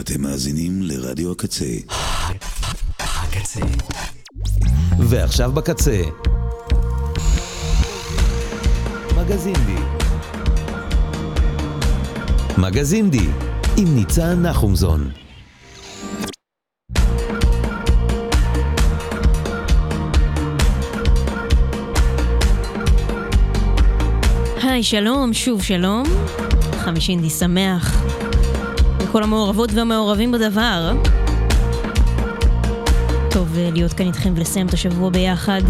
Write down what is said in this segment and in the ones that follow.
אתם מאזינים לרדיו הקצה. הקצה. ועכשיו בקצה. מגזינדי. מגזינדי, עם ניצן נחומזון. היי, שלום, שוב שלום. חמישינדי שמח. לכל המעורבות והמעורבים בדבר. טוב אה, להיות כאן איתכם ולסיים את השבוע ביחד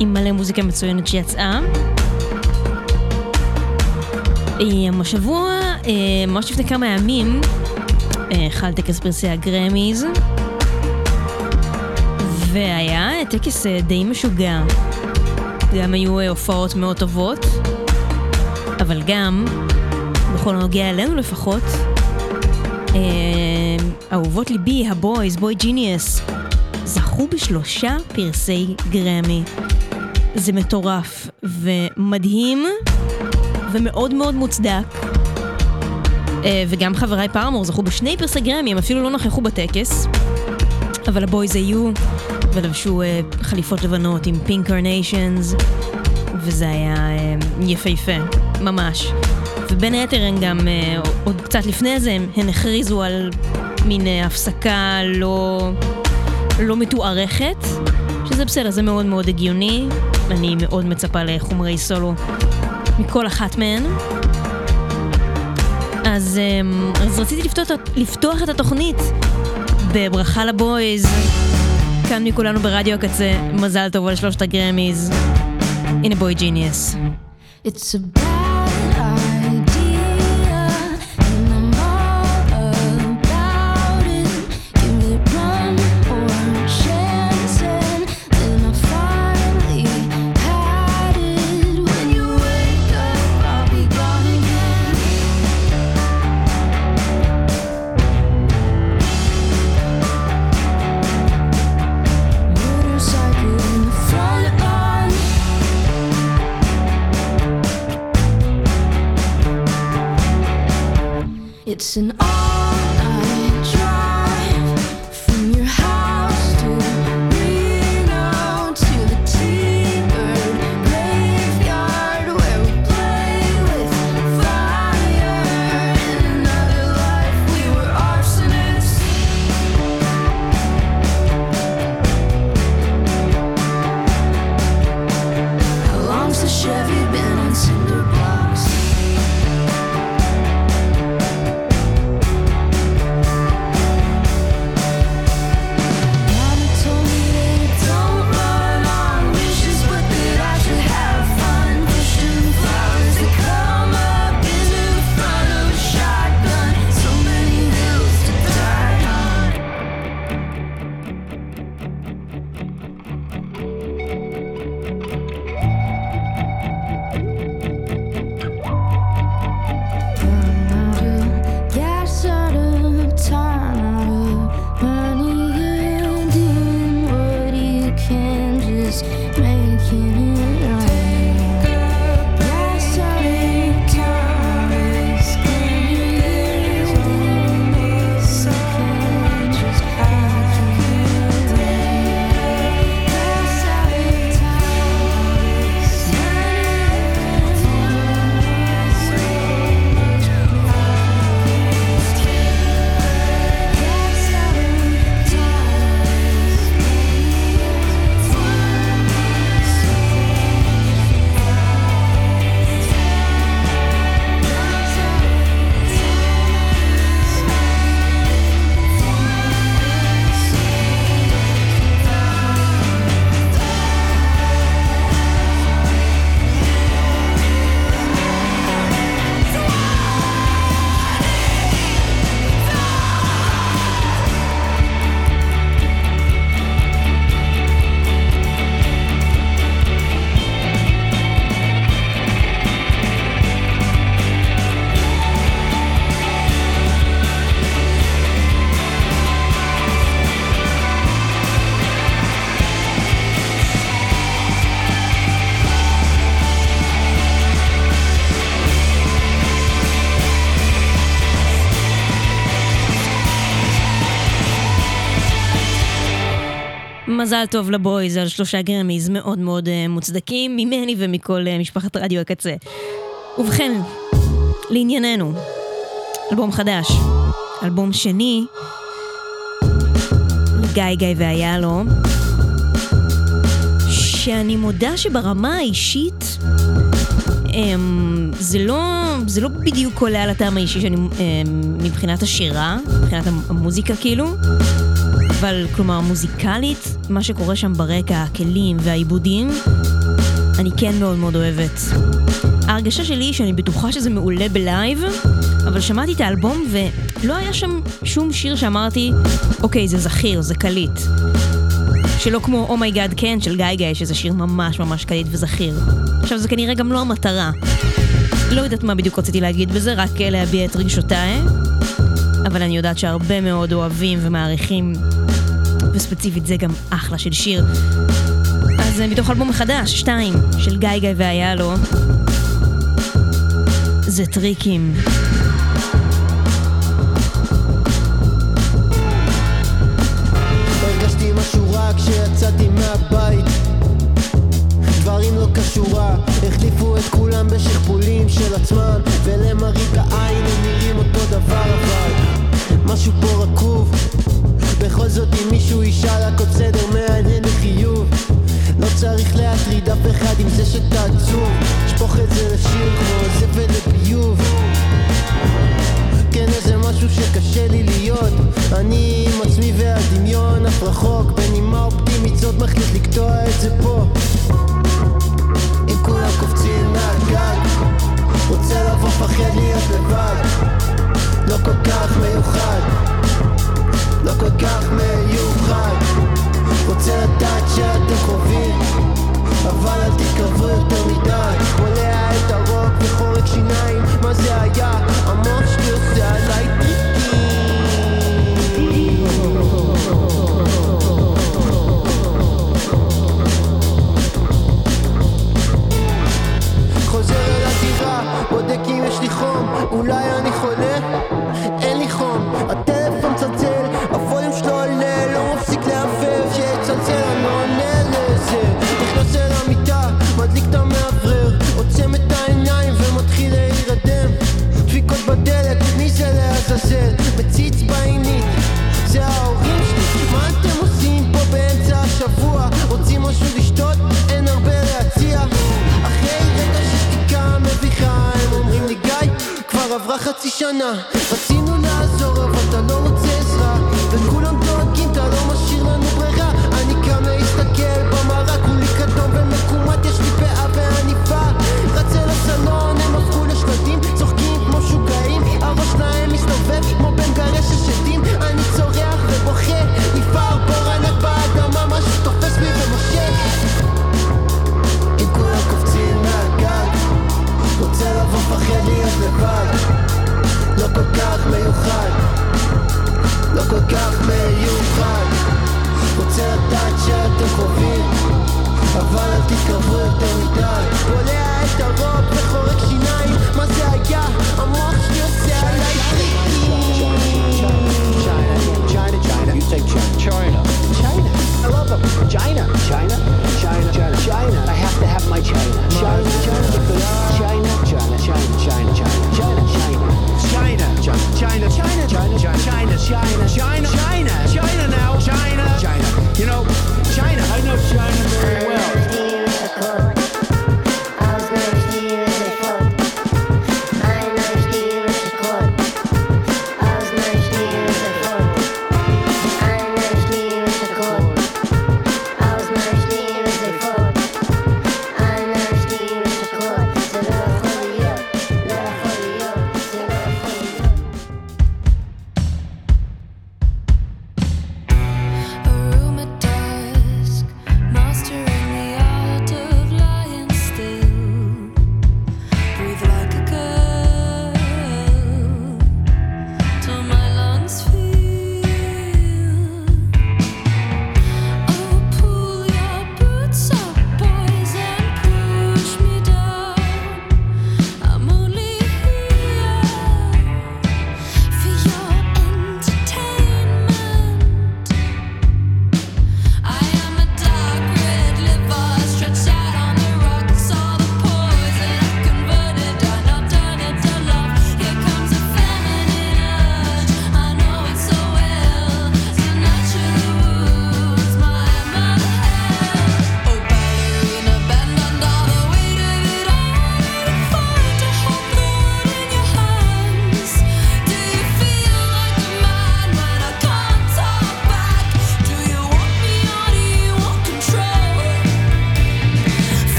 עם מלא מוזיקה מצוינת שיצאה. אה, השבוע, אה, ממש לפני כמה ימים, חל טקס פרסי הגרמיז, והיה טקס די משוגע. גם היו הופעות מאוד טובות, אבל גם, בכל הנוגע אלינו לפחות, אהובות ליבי, הבויז, בוי ג'יניאס, זכו בשלושה פרסי גרמי. זה מטורף ומדהים ומאוד מאוד מוצדק. אה, וגם חבריי פארמור זכו בשני פרסי גרמי, הם אפילו לא נכחו בטקס. אבל הבויז היו ולבשו אה, חליפות לבנות עם פינק קרניישנס, וזה היה אה, יפהפה, ממש. ובין היתר הן גם, אה, עוד קצת לפני זה, הן הכריזו על מין אה, הפסקה לא, לא מתוארכת, שזה בסדר, זה מאוד מאוד הגיוני. אני מאוד מצפה לחומרי סולו מכל אחת מהן. אז, אה, אז רציתי לפתוח, לפתוח את התוכנית בברכה לבויז. כאן מכולנו ברדיו הקצה, מזל טוב על שלושת הגרמיז. הנה בוי ג'יניאס. It's a an מזל טוב לבויז על שלושה גרמיז מאוד מאוד uh, מוצדקים ממני ומכל uh, משפחת רדיו הקצה. ובכן, לענייננו, אלבום חדש, אלבום שני, לגיא גיא והיהלום, שאני מודה שברמה האישית, um, זה לא, זה לא בדיוק עולה על הטעם האישי שאני, um, מבחינת השירה, מבחינת המוזיקה כאילו. אבל כלומר מוזיקלית, מה שקורה שם ברקע, הכלים והעיבודים, אני כן מאוד מאוד אוהבת. ההרגשה שלי היא שאני בטוחה שזה מעולה ב live, אבל שמעתי את האלבום ולא היה שם שום שיר שאמרתי, אוקיי, זה זכיר, זה קליט. שלא כמו Oh my God oh כן של גיא גיא, שזה שיר ממש ממש קליט וזכיר. עכשיו זה כנראה גם לא המטרה. לא יודעת מה בדיוק רציתי להגיד בזה, רק להביע את רגשותיי. אבל אני יודעת שהרבה מאוד אוהבים ומעריכים, וספציפית זה גם אחלה של שיר. אז אה, מתוך אלבום מחדש, שתיים, של גיא גיא והיה לו, זה טריקים. כשיצאתי מהבית דברים לא כשורה החליפו את כולם בשכפולים של עצמם ולמראית העין הם נראים אותו דבר אבל משהו פה רקוב בכל זאת אם מישהו ישאל הכל בסדר מעניין לחיוב לא צריך להטריד אף אחד עם זה שאתה עצוב שפוך את זה לשיר כמו זפת לביוב כן איזה משהו שקשה לי להיות. אני עם עצמי והדמיון אף רחוק בנימה אופטימית זאת מחליט לקטוע את זה פה. אם כולם קופצים מהגג רוצה לבוא פחד להיות לבד. לא כל כך מיוחד לא כל כך מיוחד רוצה לדעת שאתם קרובים אבל אל תתקרבו יותר מדי מולע את הרוק וחורק שיניים מה זה היה? המוח שלי עושה עליי אולי אני חולה? אין לי חום, No. China, China, China, China, China. I have to have my China, China, China, China, China, China, China, China, China, China, China, China, China, China, China, China, China, China, China.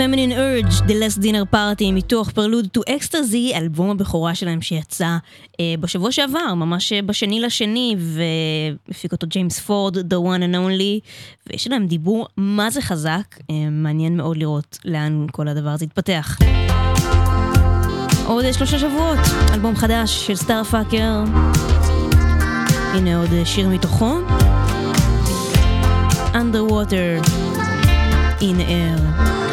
Feminine Urge, The Last Dinner Party, מתוך Prelude to Ecstasy, אלבום הבכורה שלהם שיצא אה, בשבוע שעבר, ממש אה, בשני לשני, והפיק אותו ג'יימס פורד, The One and Only, ויש להם דיבור מה זה חזק, אה, מעניין מאוד לראות לאן כל הדבר הזה יתפתח. עוד שלושה שבועות, אלבום חדש של Starfucker. הנה עוד שיר מתוכו. Underwater in air.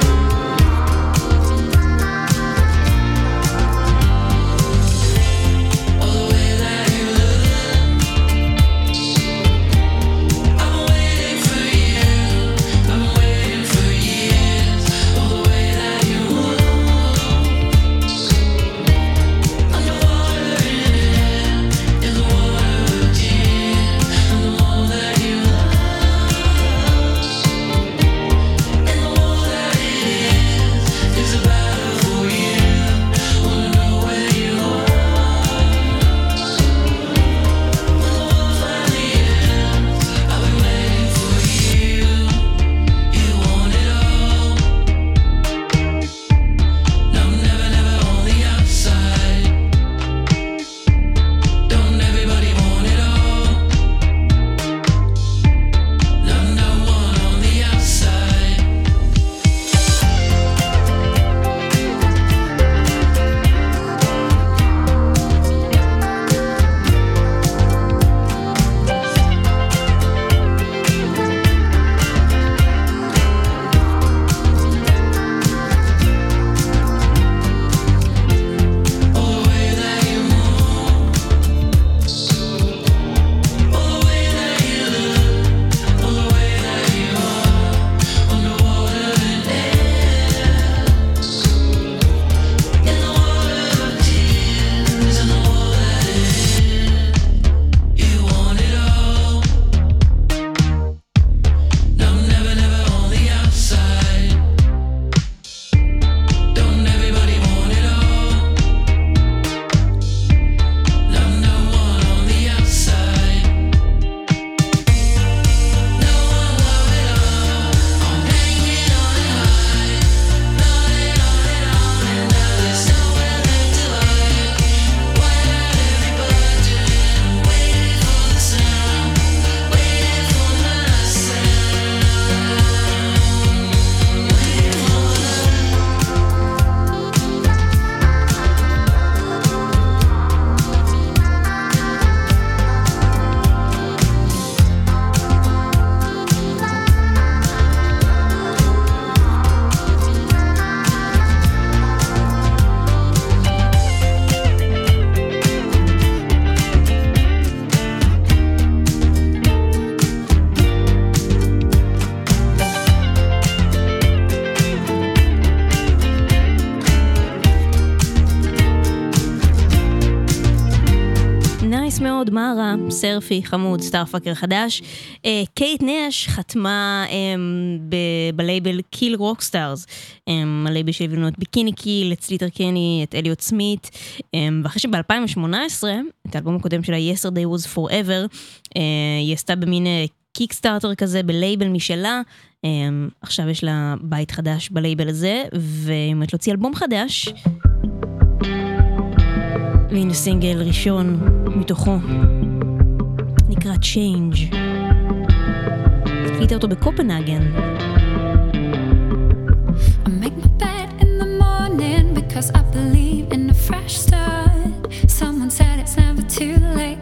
Surfy חמוד, Starfucker חדש. אה, קייט נש חתמה אמ, בלייבל Kill Rock Stars, אמ, הלייבל שהביאו את Bikini Kill, את Sleater-Kinney, את אליוט סמית, אמ, ואחרי שב-2018, את האלבום הקודם שלה, Yesterday was Forever, אה, היא עשתה במין קיקסטארטר כזה בלייבל משלה. עכשיו יש לה בית חדש בלייבל הזה, והיא עומדת להוציא אלבום חדש. והנה סינגל ראשון מתוכו. נקרא Change. הקליטה אותו בקופנהגן. Cause I believe in a fresh start. Someone said it's never too late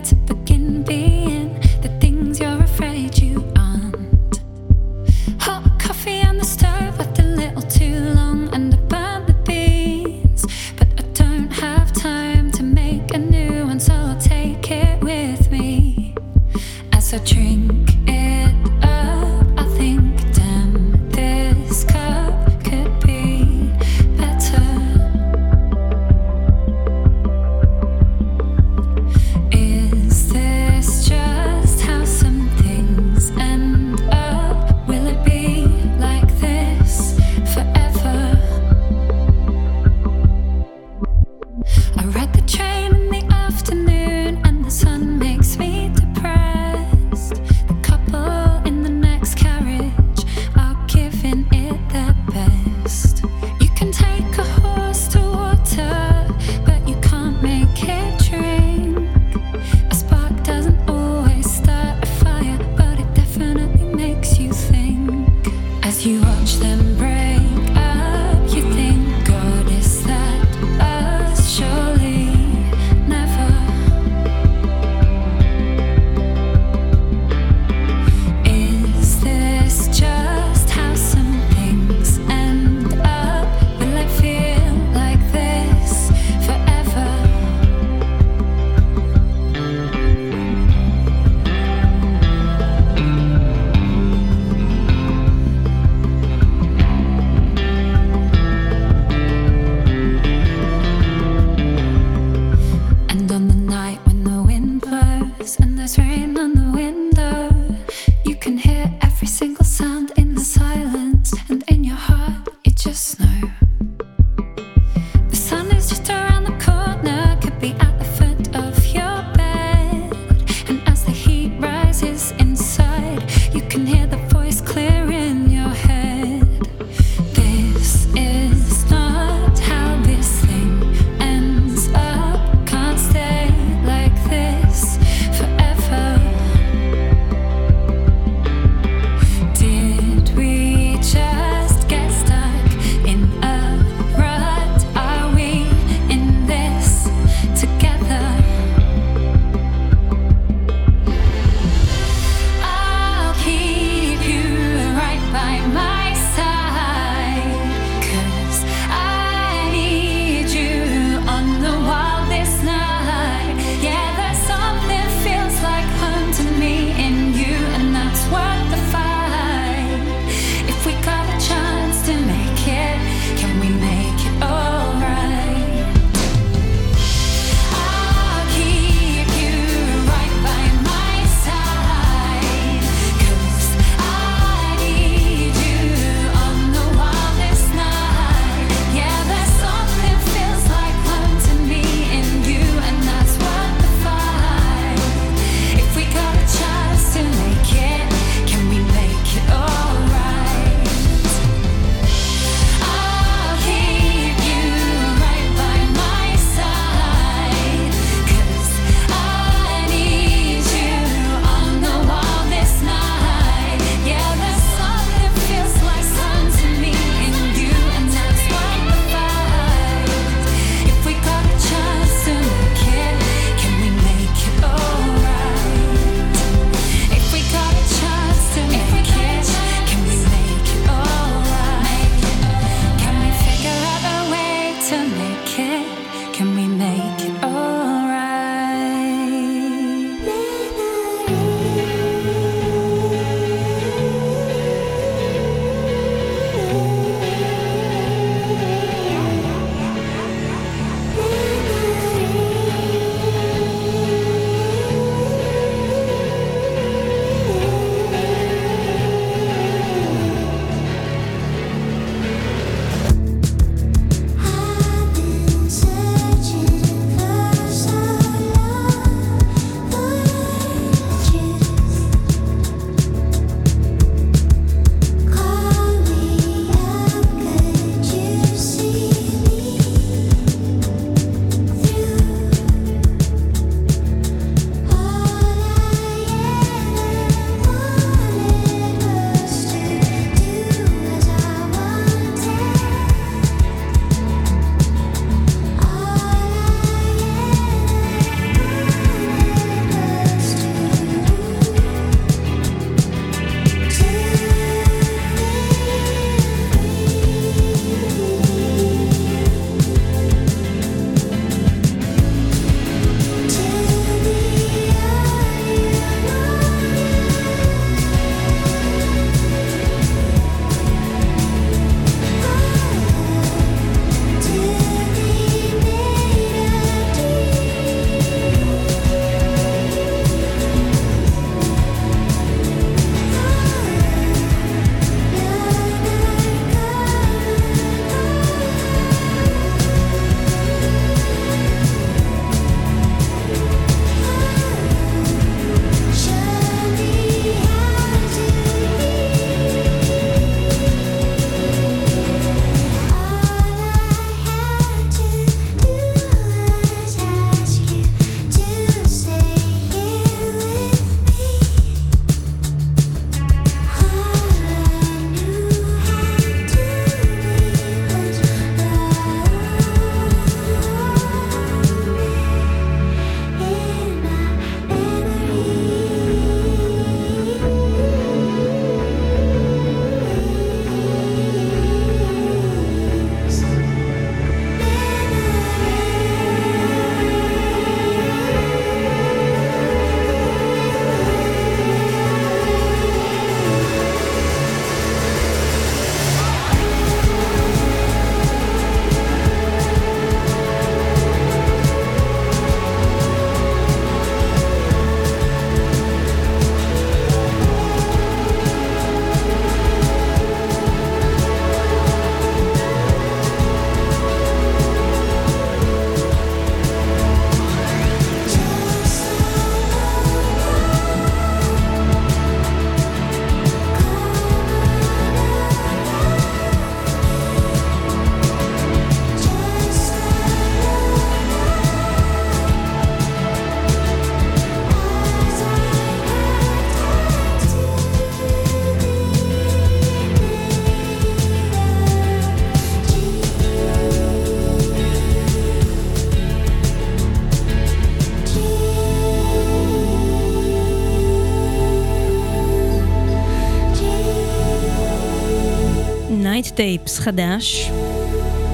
טייפס חדש,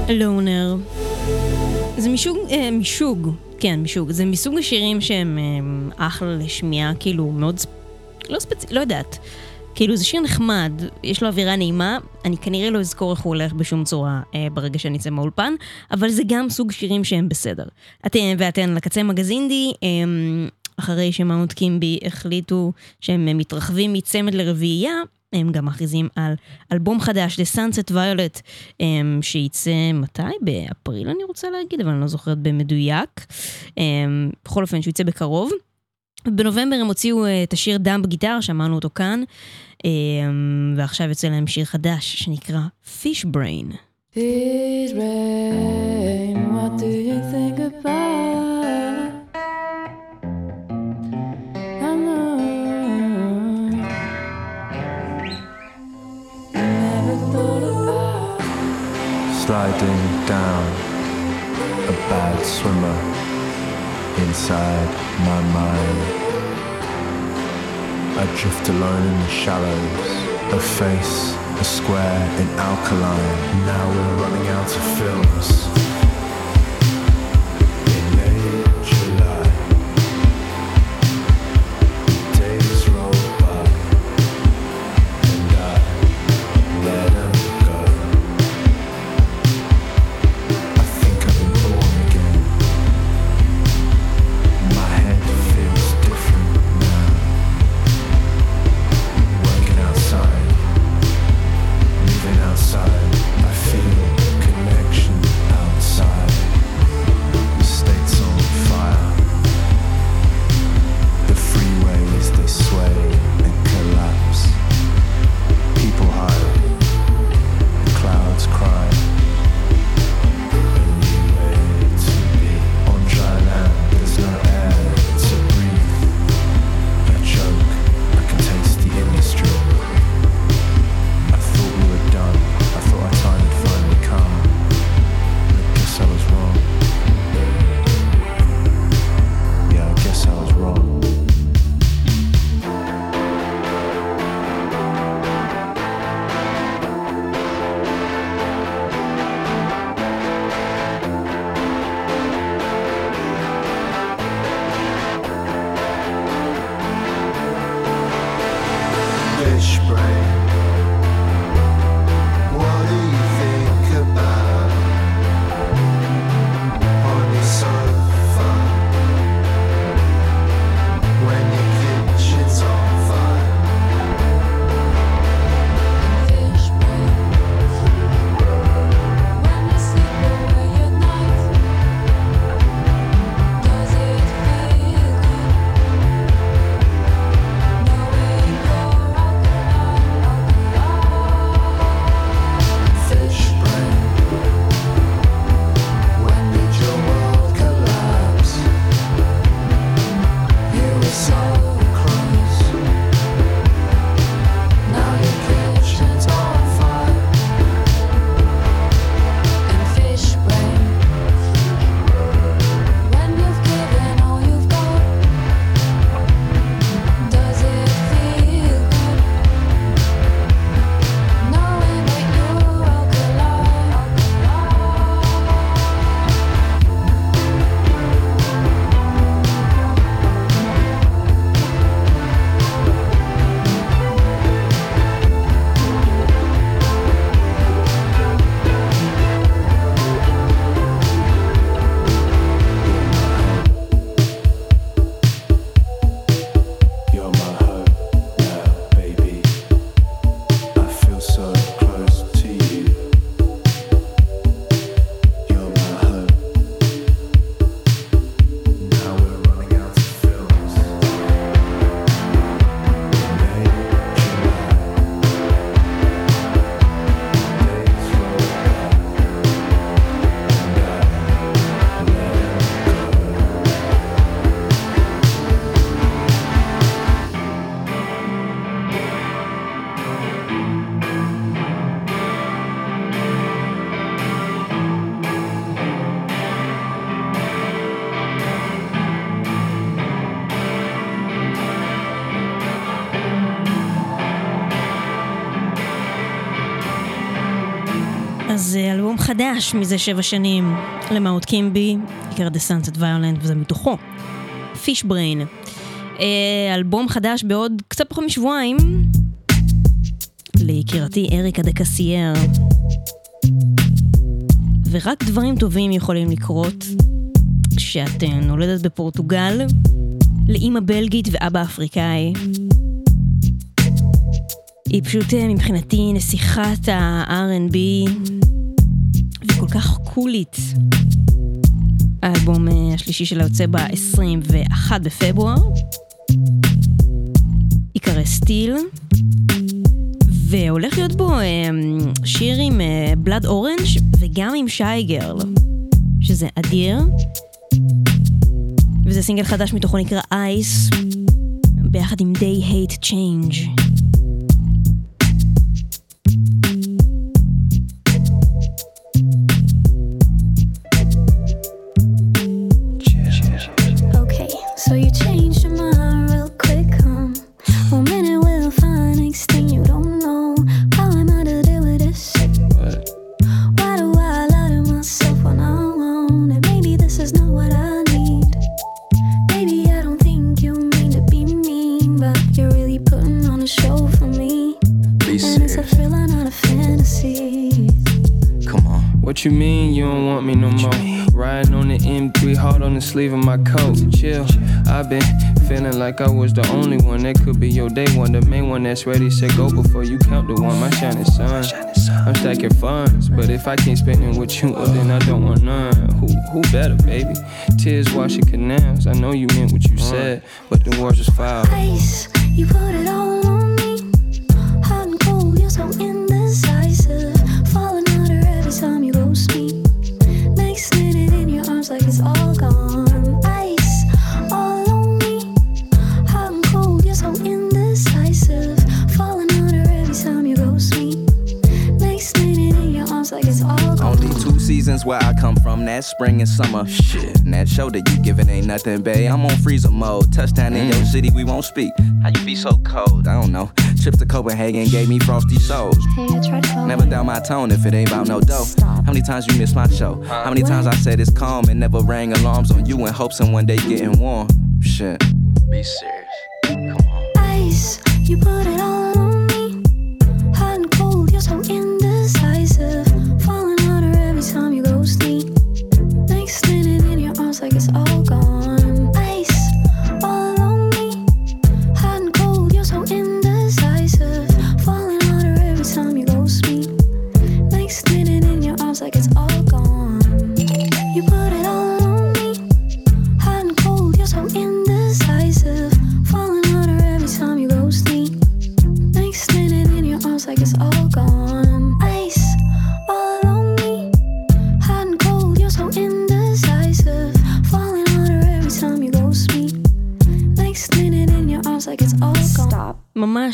לונר. זה מישוג, אה, מישוג, כן, מישוג. זה מסוג השירים שהם אה, אחלה לשמיעה, כאילו מאוד, לא ספציפי, לא יודעת. כאילו זה שיר נחמד, יש לו אווירה נעימה, אני כנראה לא אזכור איך הוא הולך בשום צורה אה, ברגע שאני אצא מהאולפן, אבל זה גם סוג שירים שהם בסדר. אתם ואתן לקצה מגזינדי, אה, אחרי שמאונט קימבי החליטו שהם מתרחבים מצמד לרביעייה, הם גם מכריזים על אלבום חדש, The Sunset Violet, אמ, שייצא מתי? באפריל אני רוצה להגיד, אבל אני לא זוכרת במדויק. אמ, בכל אופן, שהוא יצא בקרוב. בנובמבר הם הוציאו אה, את השיר דם בגיטרה, שמענו אותו כאן, אמ, ועכשיו יוצא להם שיר חדש שנקרא Fish Brain. Fish brain, what do you think about? Sliding down a bad swimmer inside my mind. I drift alone in the shallows, a face, a square in alkaline. Now we're running out of films. חדש מזה שבע שנים למאוט קימבי, עיקר The Sunset Violent, וזה מתוכו. פיש בריין. אה, אלבום חדש בעוד קצת פחות משבועיים, ליקירתי אריקה דה קסייר. ורק דברים טובים יכולים לקרות כשאת אה, נולדת בפורטוגל, לאימא בלגית ואבא אפריקאי. היא פשוט אה, מבחינתי נסיכת ה-R&B, כך קולית. האלבום אה, השלישי שלה יוצא ב-21 בפברואר. ייקרא סטיל, והולך להיות בו אה, שיר עם בלאד אורנג' וגם עם שי גרל, שזה אדיר. וזה סינגל חדש מתוכו נקרא אייס, ביחד עם They Hate Change. Like I was the only one that could be your day one, the main one that's ready, set go before you count the one. My shining sun. I'm stacking funds, but if I can't spend it with you, well then I don't want none. Who who better, baby? Tears washing canals. I know you meant what you uh. said, but the words was foul. Ice, you put it all on me. Hot and cold, you're so indecisive. From, that's spring and summer. Shit, and that show that you giving ain't nothing, babe. I'm on freezer mode. Touchdown in your mm. city, we won't speak. How you be so cold? I don't know. Trip to Copenhagen gave me frosty souls. Hey, I tried calling. Never down my tone if it ain't about no dough. Stop. How many times you missed my show? How many times I said it's calm and never rang alarms on you in hopes of one day getting warm? Shit. Be serious. Come on. Ice,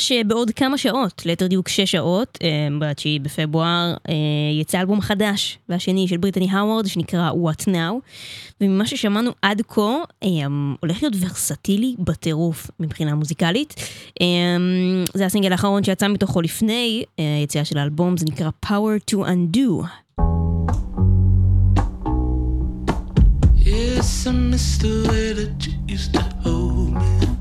ממש אה, בעוד כמה שעות, ליתר דיוק שש שעות, אה, ב-9 בפברואר, אה, יצא אלבום חדש, והשני של בריטני האוורד, שנקרא What Now, וממה ששמענו עד כה, הולך להיות ורסטילי בטירוף מבחינה מוזיקלית. זה הסינגל האחרון שיצא מתוכו לפני אה, היציאה של האלבום, זה נקרא Power to Undo. Yes, I miss the way that you used to hold me.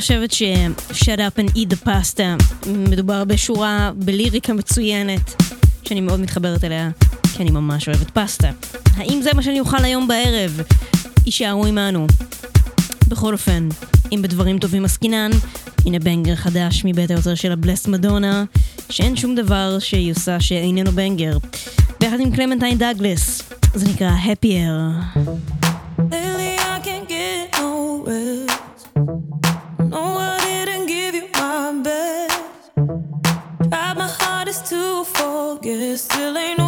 חושבת ש-shut up and eat the pasta מדובר בשורה בליריקה מצוינת, שאני מאוד מתחברת אליה, כי אני ממש אוהבת פסטה. האם זה מה שאני אוכל היום בערב? יישארו עמנו. בכל אופן, אם בדברים טובים עסקינן, הנה בנגר חדש מבית היוצר של הבלס מדונה, שאין שום דבר שהיא עושה שאיננו בנגר. ביחד עם קלמנטיין דאגלס, זה נקרא Happy Air. focus, still ain't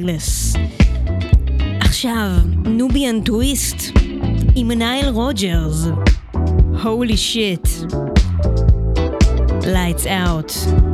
דאגלס. עכשיו, Nubiyan Twist עם נייל רוג'רס. Holy shit. Lights out.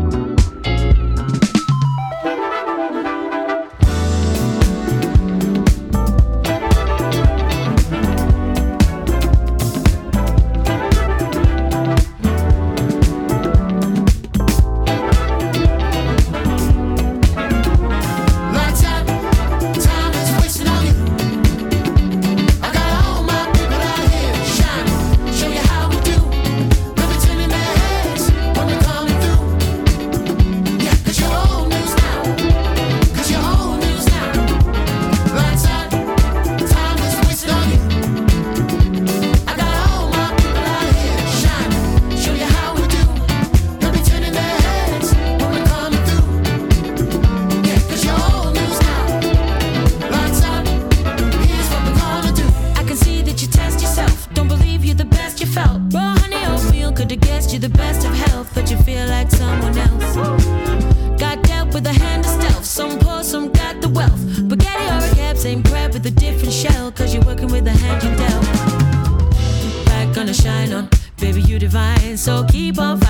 so keep on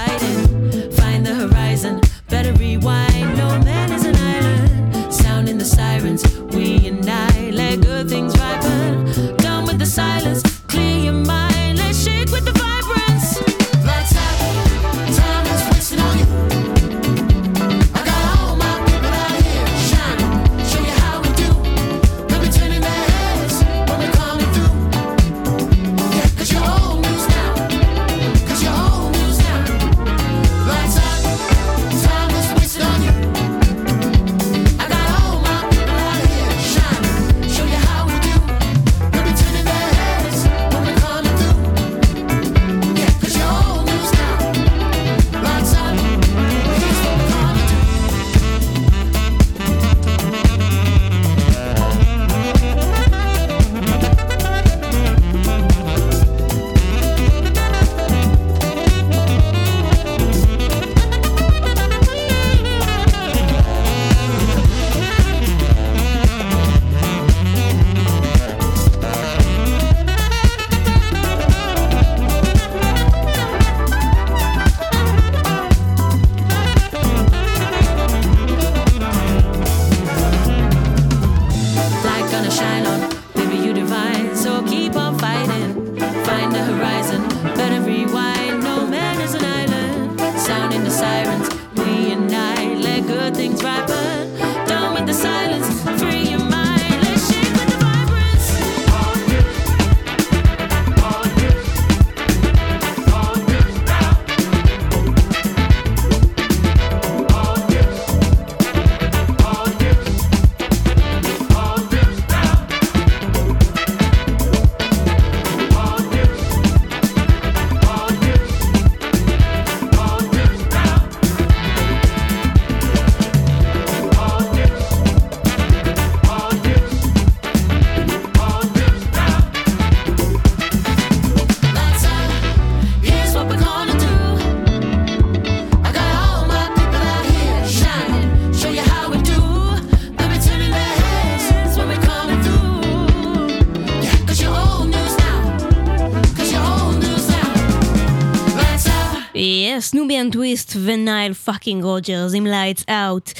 ונייל fucking רוג'רס עם Lights Out.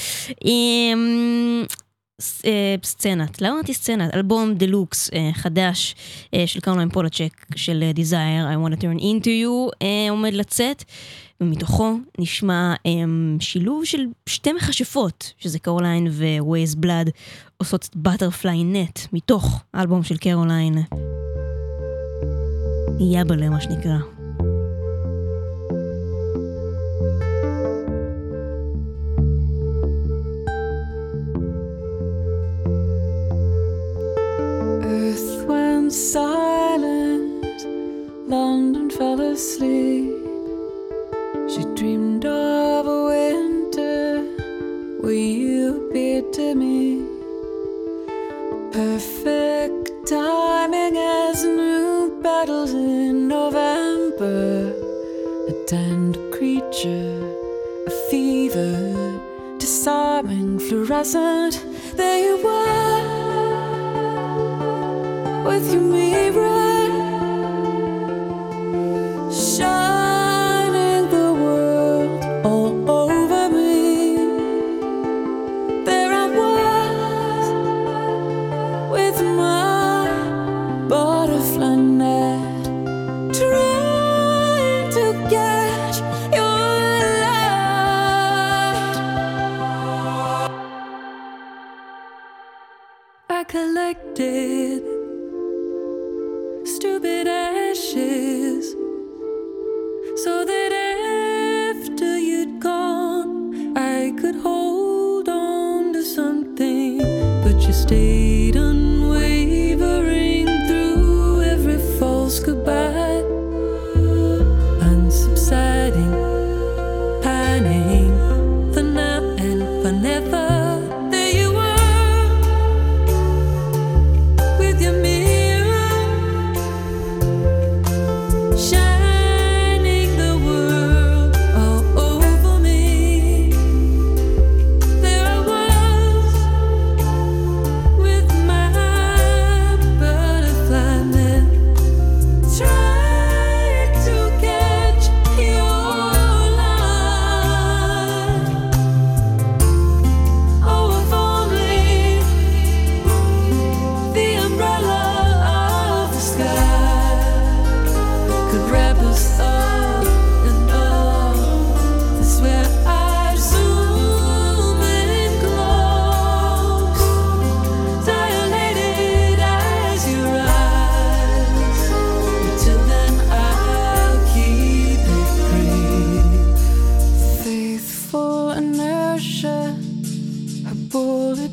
עם אה, סצנת, לא אמרתי סצנת, אלבום דלוקס אה, חדש אה, של קרולין פולצ'ק של Desire, I want to turn into you, אה, עומד לצאת, ומתוכו נשמע שילוב של שתי מכשפות, שזה קרוליין Weyes Blood, עושות את Butterfly Net, מתוך האלבום של קרוליין. יאבלה מה שנקרא. Silent, London fell asleep. She dreamed of a winter where you appeared to me. Perfect timing as new battles in November. A tender creature, a fever, disarming, fluorescent. There you were with you, me,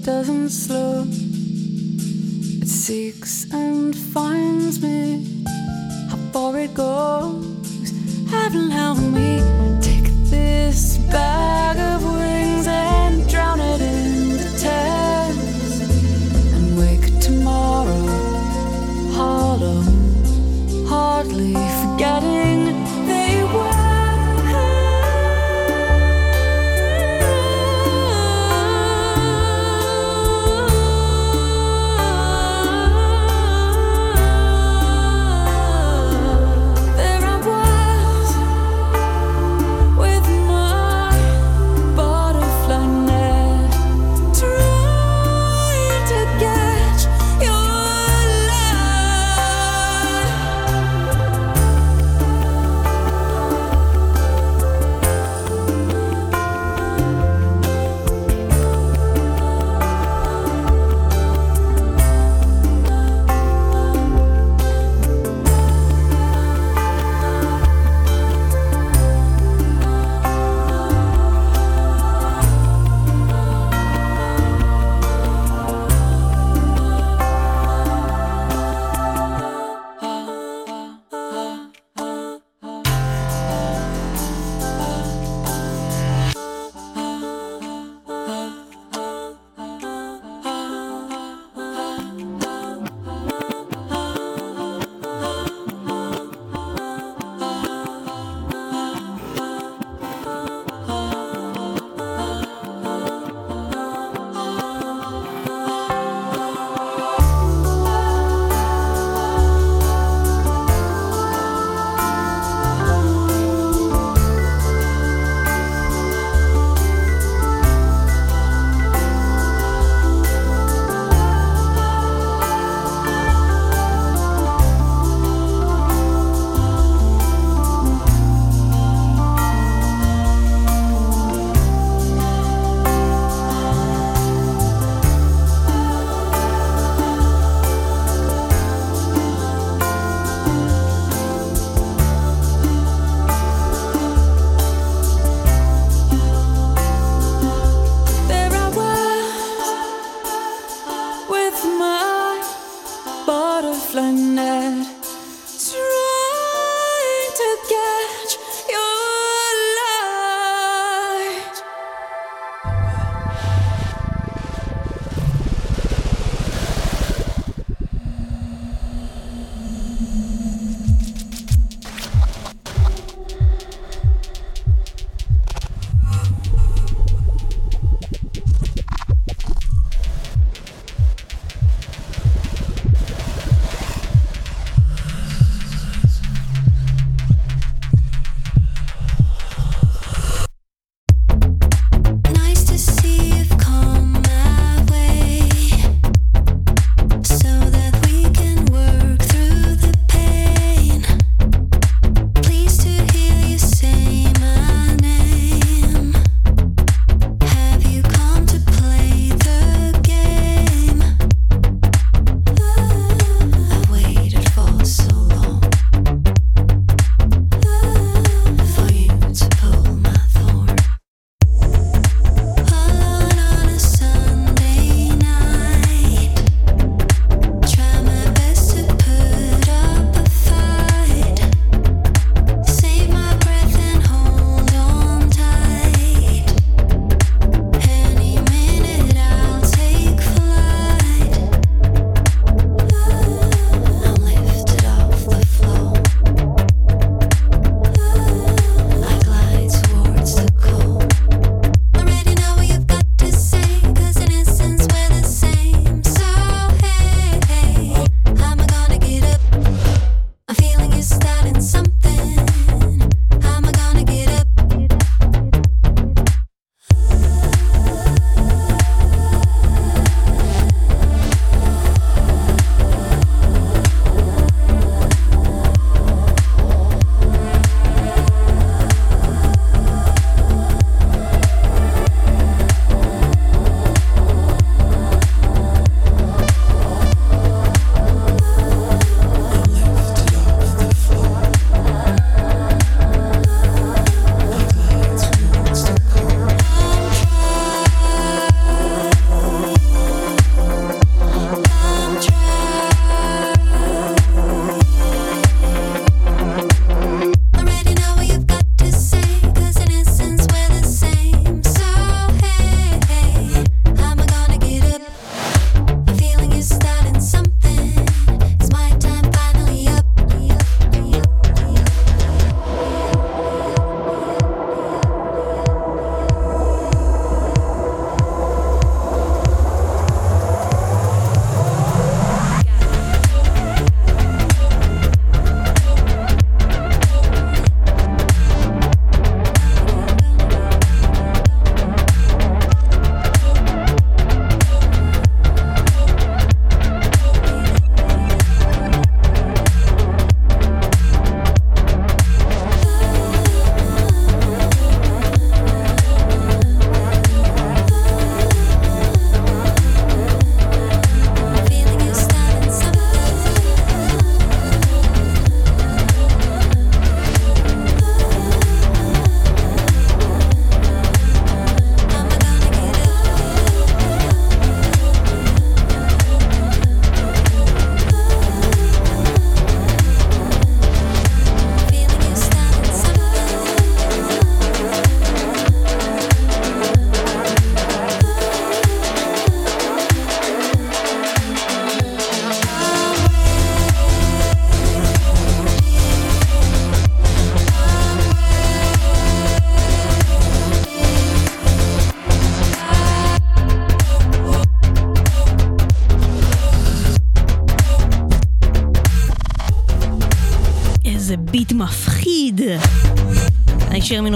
doesn't slow. It seeks and finds me how far it goes. Heaven help me take this bag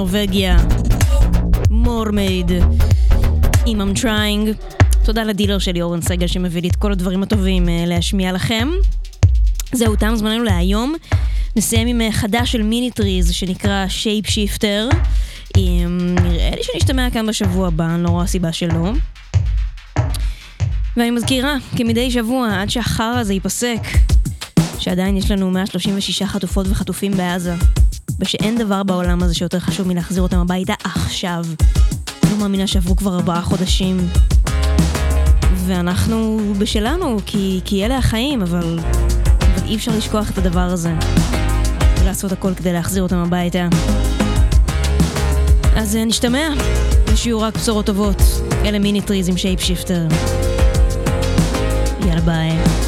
מנורבגיה, מורמייד, אם I'm trying. תודה לדילר שלי אורן סגל שמביא לי את כל הדברים הטובים אה, להשמיע לכם. זהו, תם זמננו להיום. נסיים עם אה, חדש של Mini Trees שנקרא Shapeshifter. נראה לי שנשתמע כאן בשבוע הבא, אני לא רואה סיבה שלא. ואני מזכירה, כמדי שבוע, עד שהחרא הזה ייפסק, שעדיין יש לנו 136 חטופות וחטופים בעזה. ושאין דבר בעולם הזה שיותר חשוב מלהחזיר אותם הביתה עכשיו. לא מאמינה שעברו כבר ארבעה חודשים. ואנחנו בשלנו, כי, כי אלה החיים, אבל, אבל אי אפשר לשכוח את הדבר הזה. ולעשות הכל כדי להחזיר אותם הביתה. אז אה, נשתמע, ושיהיו רק בשורות טובות. אלה Mini Trees עם Shapeshifter. יאללה ביי.